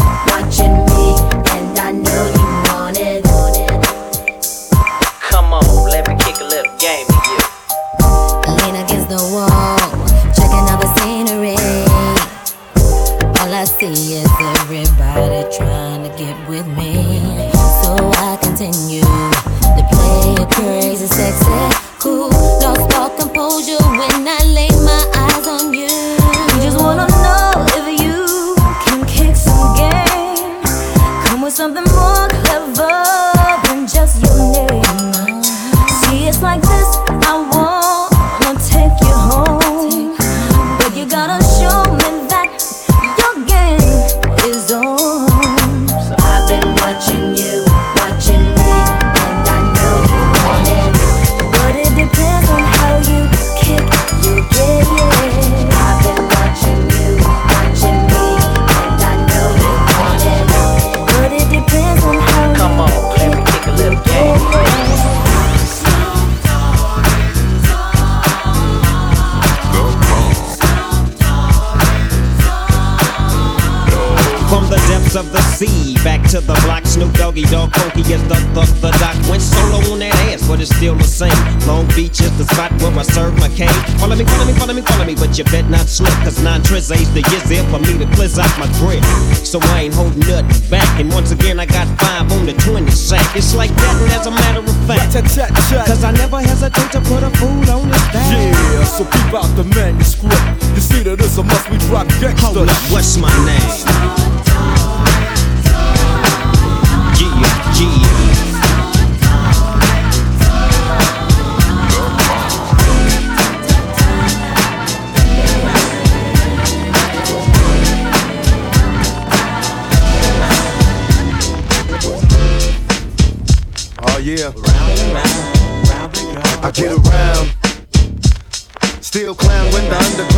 so I ain't holding nothing back. And once again, I got five on the 20 sack. It's like that, and as a matter of fact, cause I never hesitate to put a food on the stack. Yeah, so keep out the manuscript. You see that it's a must we drop gangsta. Hold up, what's my name? thunder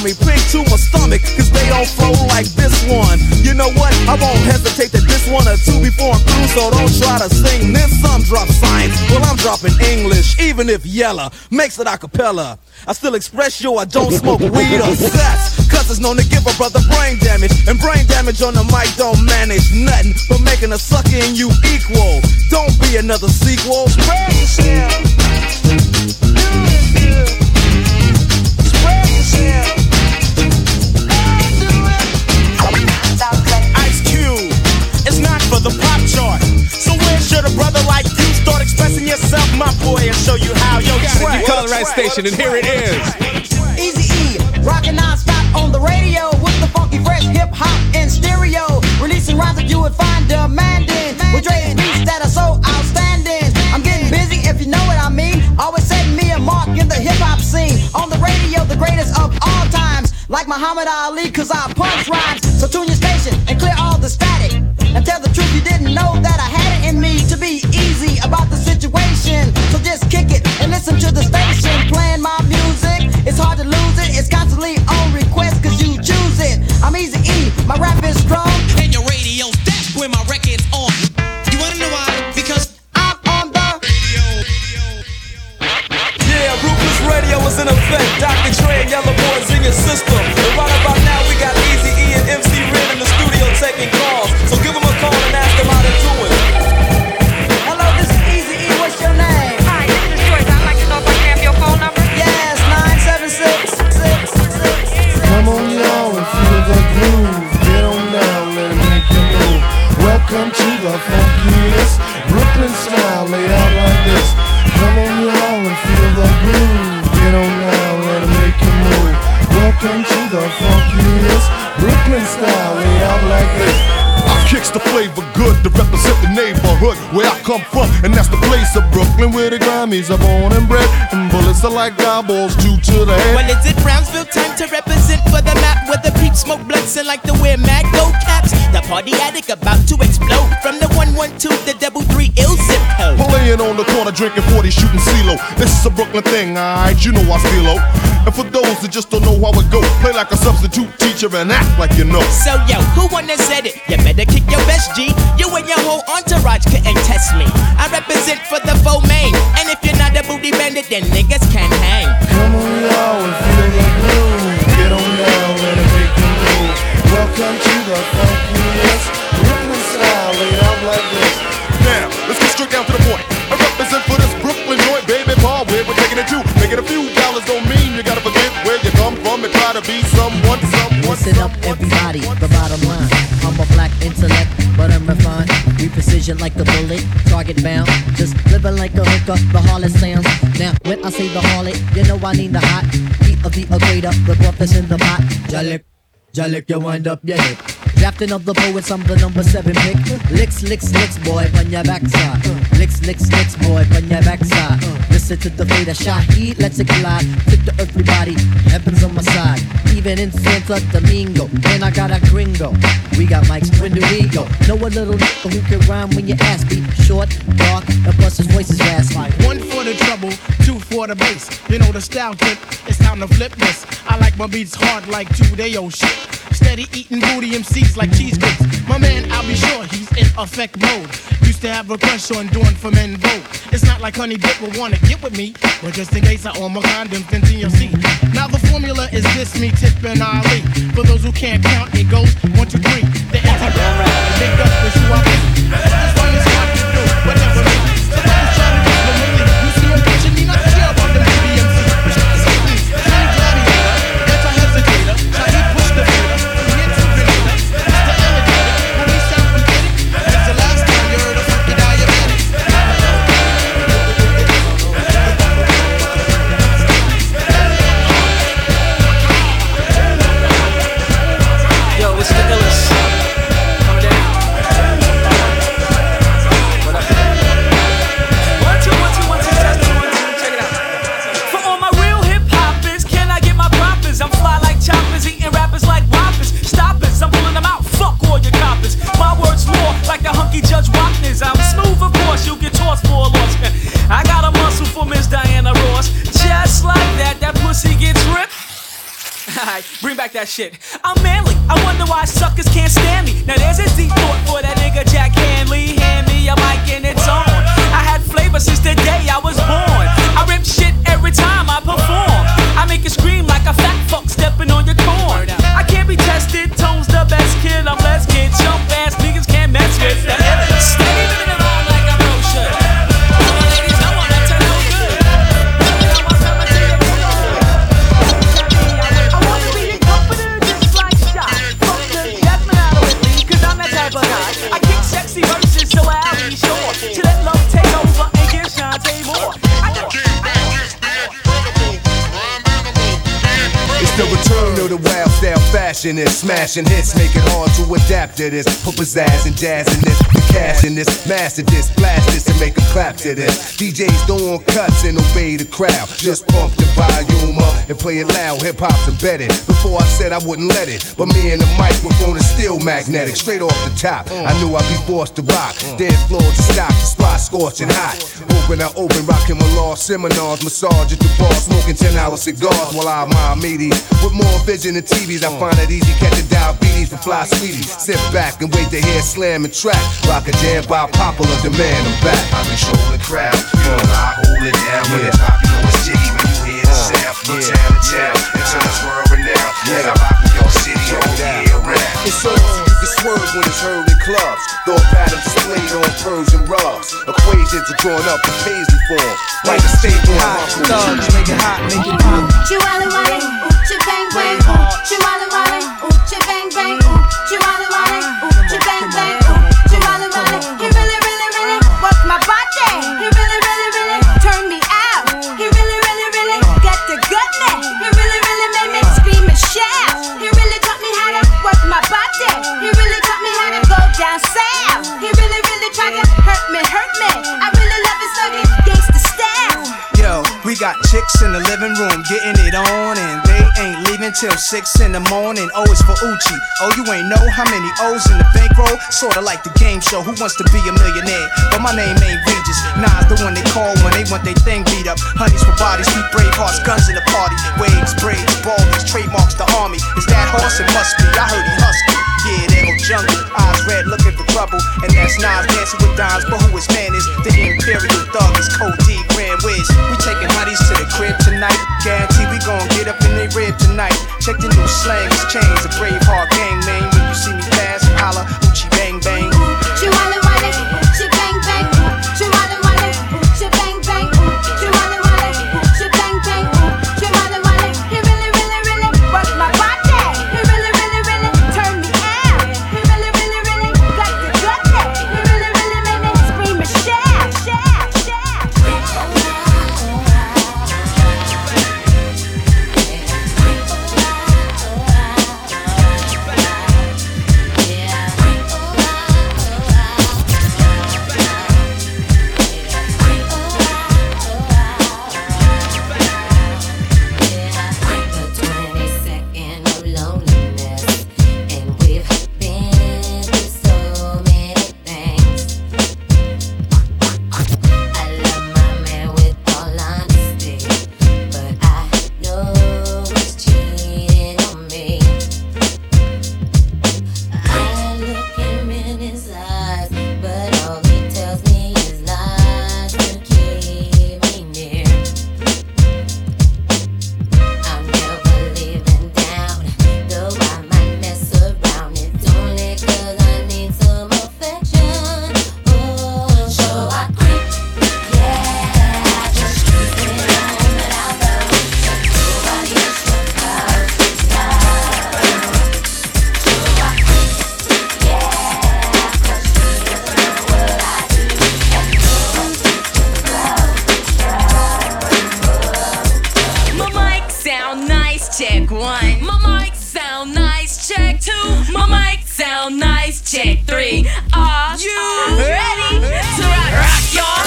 on me, big to my stomach, cause they don't flow like this one. You know what? I won't hesitate to this one or two before I'm through, so don't try to sing this. Some drop science, well, I'm dropping English, even if Yella makes it a cappella. I still express yo, I don't smoke weed or sex, cause it's known to give a brother brain damage, and brain damage on the mic don't manage nothing but making a sucker in you equal. Don't be another sequel. Spread yourself. Science Station, and here it is. Easy E, rocking non-stop on the radio with the funky fresh hip hop in stereo. Releasing rhymes that you would find demanding with Dre's beats that are so outstanding. I'm getting busy if you know what I mean. Always setting me a mark in the hip hop scene. On the radio, the greatest of all times. Like Muhammad Ali, cause I punch rhymes. So tune your station and clear all the stats. Like eyeballs, two to the head. Well, is it Brownsville time to represent for the map where the peeps smoke blunts and like to wear mag gold caps? The party addict about to explode from the 112, the double three ill zip code. Playing on the corner, drinking 40, shooting CeeLo. This is a Brooklyn thing, alright, you know I steal And for those that just don't know how it go, play like a substitute teacher and act like you know. So yo, who wanna said it? You better kick your best G. You and your whole entourage couldn't test me. I represent for the faux main, and if you're not a booty then niggas can hang. Come on, y'all, and feel the groove. Get on down, let it make you move. Welcome to the funkiest Brooklyn style, laid out like this. Now, let's get straight down to the point. I represent for this Brooklyn joint, baby. Paul, we're taking it to. Making a few dollars don't mean you gotta forget where you come from and try to be someone, someone. Listen up, everybody, the bottom line. I'm a black intellect, but I'm refined. We precision like a bullet, target bound. Just living like a hooker, the harlot sounds. Now, when I say the harlot, you know I need the hot heat of the equator. The is in the pot. Jalik, Jalik, you wind up your hip. Drafting of the poets, I'm the number seven pick. Licks, licks, licks, boy, on your backside. Licks, licks, licks, boy, on your backside. Listen to the fader shot, let's it collide. the to everybody, heaven's on my side. Even in Santo Domingo, and I got a gringo. We got do we go? Know a little nigga who can rhyme when you ask me. Short, dark, and plus voice is raspy. One for the trouble, two for the bass. You know the style tip, it's time to flip this. I like my beats hard like two day old shit. Steady eating booty MCs like cheesecakes. My man, I'll be sure he's in effect mode. Used to have a crush on Dawn from En Vogue. It's not like Honey Dip will wanna get with me, but just in case I own my condoms, then TLC. Now the formula is this: me, Tip, and Ali. For those who can't count, it goes one, two, three. The anti Big up is who I that shit. I'm manly. I wonder why suckers can't stand me. Now there's a deep thought for that nigga Jack Hanley. Hand me a mic and it's on. I had flavor since the day I was born. I rip shit every time I perform. I make you scream like a fat fuck stepping on your corn. I can't be tested. Tone's the best kid. I'm less kid. Jump ass niggas can't mess with that. Is smashing hits, make it hard to adapt to this. Put pizzazz and jazz in this, cash in this, master this, blast this and make a clap to this. DJs don't want cuts and obey the crowd. Just pump the volume up and play it loud. Hip hop's embedded. Before I said I wouldn't let it, but me and the microphone is still magnetic. Straight off the top, I knew I'd be forced to rock. Dead floor to stock, the spot scorching hot. Open, I open, rocking my law seminars, massage at the bar, smoking 10 hour cigars while I admire meaties. With more vision than TVs, I find it easy catching diabetes for fly sweeties. Sit back and wait to hear slam and track. Rock a jam by popular demand, I'm back. I control the crowd, you know I hold it down. When the top, you know it's jiggy when you hear the sound. From town to town, until it's world renowned. Yeah, I rock in your city all year round. It's on, you can swerve when it's heard in clubs. Thought patterns displayed on Persian rugs. Equations are drawn up in paisley form. Like a staple hot thugs, make it hot, make it pop. Chihuahua till six in the morning. Oh, o is for Uchi. Oh, you ain't know how many O's in the bankroll? Sorta like the game show, Who Wants to Be a Millionaire? But my name ain't Regis. Nas the one they call when they want their thing beat up. Honeys for bodies, we brave hearts, guns in the party. Waves, braids, baldies, trademarks the army. Is that horse? It must be. I heard he husky. Yeah, they go jungle. Eyes red, looking for trouble. And that's Nas dancing with dimes. But who his man is? The Imperial Thug is Code We taking hotties to the crib tonight. Guarantee we gon' get up in they rib tonight. Check the new slang, slangs, chains, a brave heart gang name. When you see me pass, holla, Uchi bang bang. Sound nice, check one. My mic sound nice, check two. My mic sound nice, check three. Are you ready to rock, rock y'all?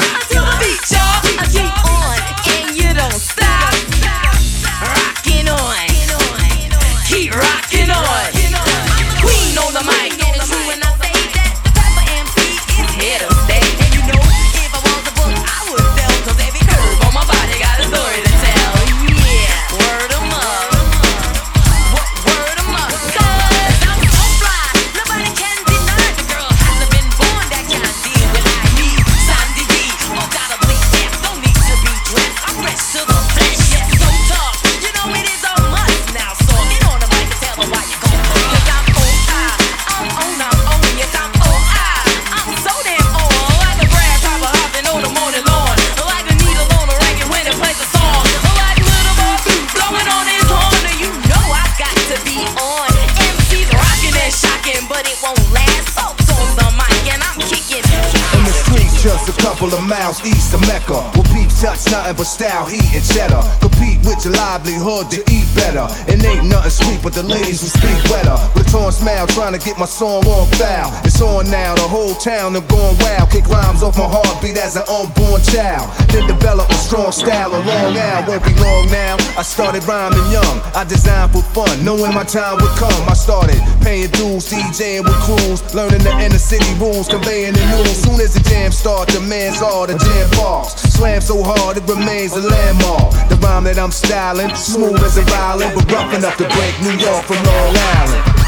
But style, heat, and cheddar. Compete with your livelihood to eat better. And ain't nothing sweet but the ladies who speak wetter. Torn smile, trying to get my song on foul. It's on now, the whole town are going wild. Kick rhymes off my heartbeat as an unborn child. Then develop a strong style, a long out. Won't be long now. I started rhyming young. I designed for fun, knowing my time would come. I started paying dues, DJing with crews, learning the inner city rules, conveying the news. Soon as the jam start, the man's all the jam parks. Slam so hard it remains a landmark. The rhyme that I'm styling, smooth as a violin, but rough enough to break New York from Long Island.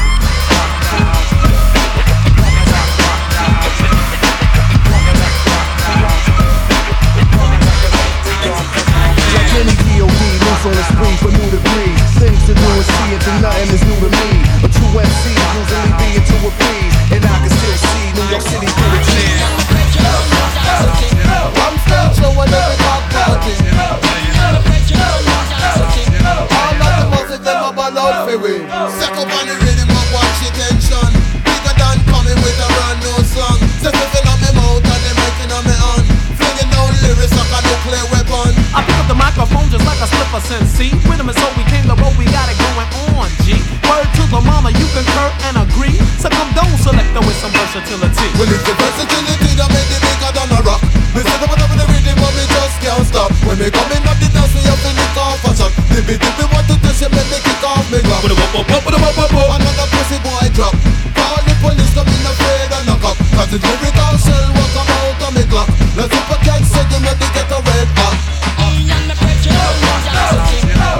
Another pussy boy drop. Call the police, come in afraid and knock up. Cause the lyrical shell will come out of me clock. Let's if I can say you maybe get a red hot.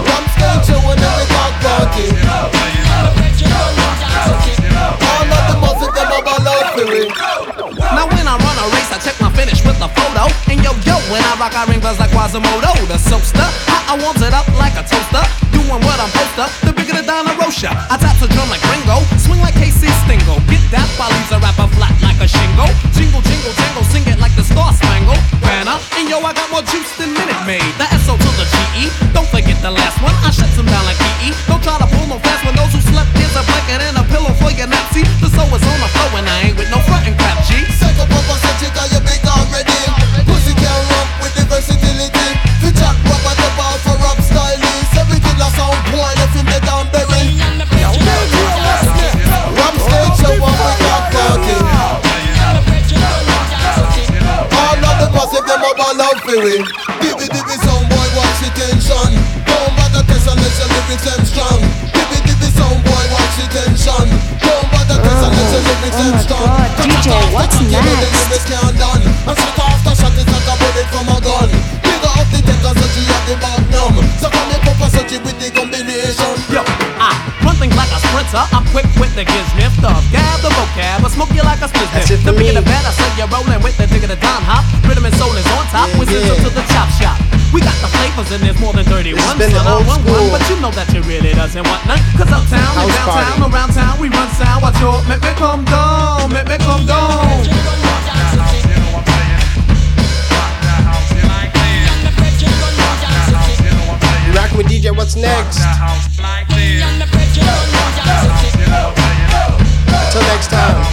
Ramstein show when every cock party. All of the muscle them a ball out for it. Now when I run a race, I check my finish with a photo. And yo yo, when I rock, I ring bells like Quasimodo, the soapster. I, warms it up like a toaster, doing what I'm supposed to. The bigger the Donna Rocha. I tap the drum like Ringo, swing like Casey Stengel. Get that while leaves a rapper flat like a shingle. Jingle jingle jangle, sing it like the Star Spangled Banner. And yo, I got more juice than Minute Maid. The SO to the GE. Don't forget the last one. I shut some down like EE. Don't try to pull no fast when those who slept here's a blanket and a pillow for your Nazi. The soul is on the flow and I ain't with no front a ball out for it. Dibby dibby sound boy watch the tension. Don't bother test unless your lyrics them strong. Dibby dibby sound boy watch the tension. Don't bother test unless your lyrics them oh strong. DJ, what's next? And shot after shot is like a bullet from a gun. Bigger up the deck and such at the magnum. So come here, Papa Sochi with the combination. Yo, ah, I run things like a sprinter. I'm quick with the gizniff, the gab, the vocab. I smoke you like a split That's it for The bigger me. the better, so you're rolling with the digger the dime hop. Rhythm and soul is on top. Yeah, with yeah. to the chop shop. We got the flavors and there's more than 31. This has been the son. I old want school one, but you know that you really doesn't want none. Cause uptown and House downtown, party. around town, we run sound. Watch your make me come down, make me come down. You rocking with DJ, what's next? Till next time.